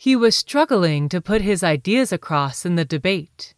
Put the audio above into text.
He was struggling to put his ideas across in the debate.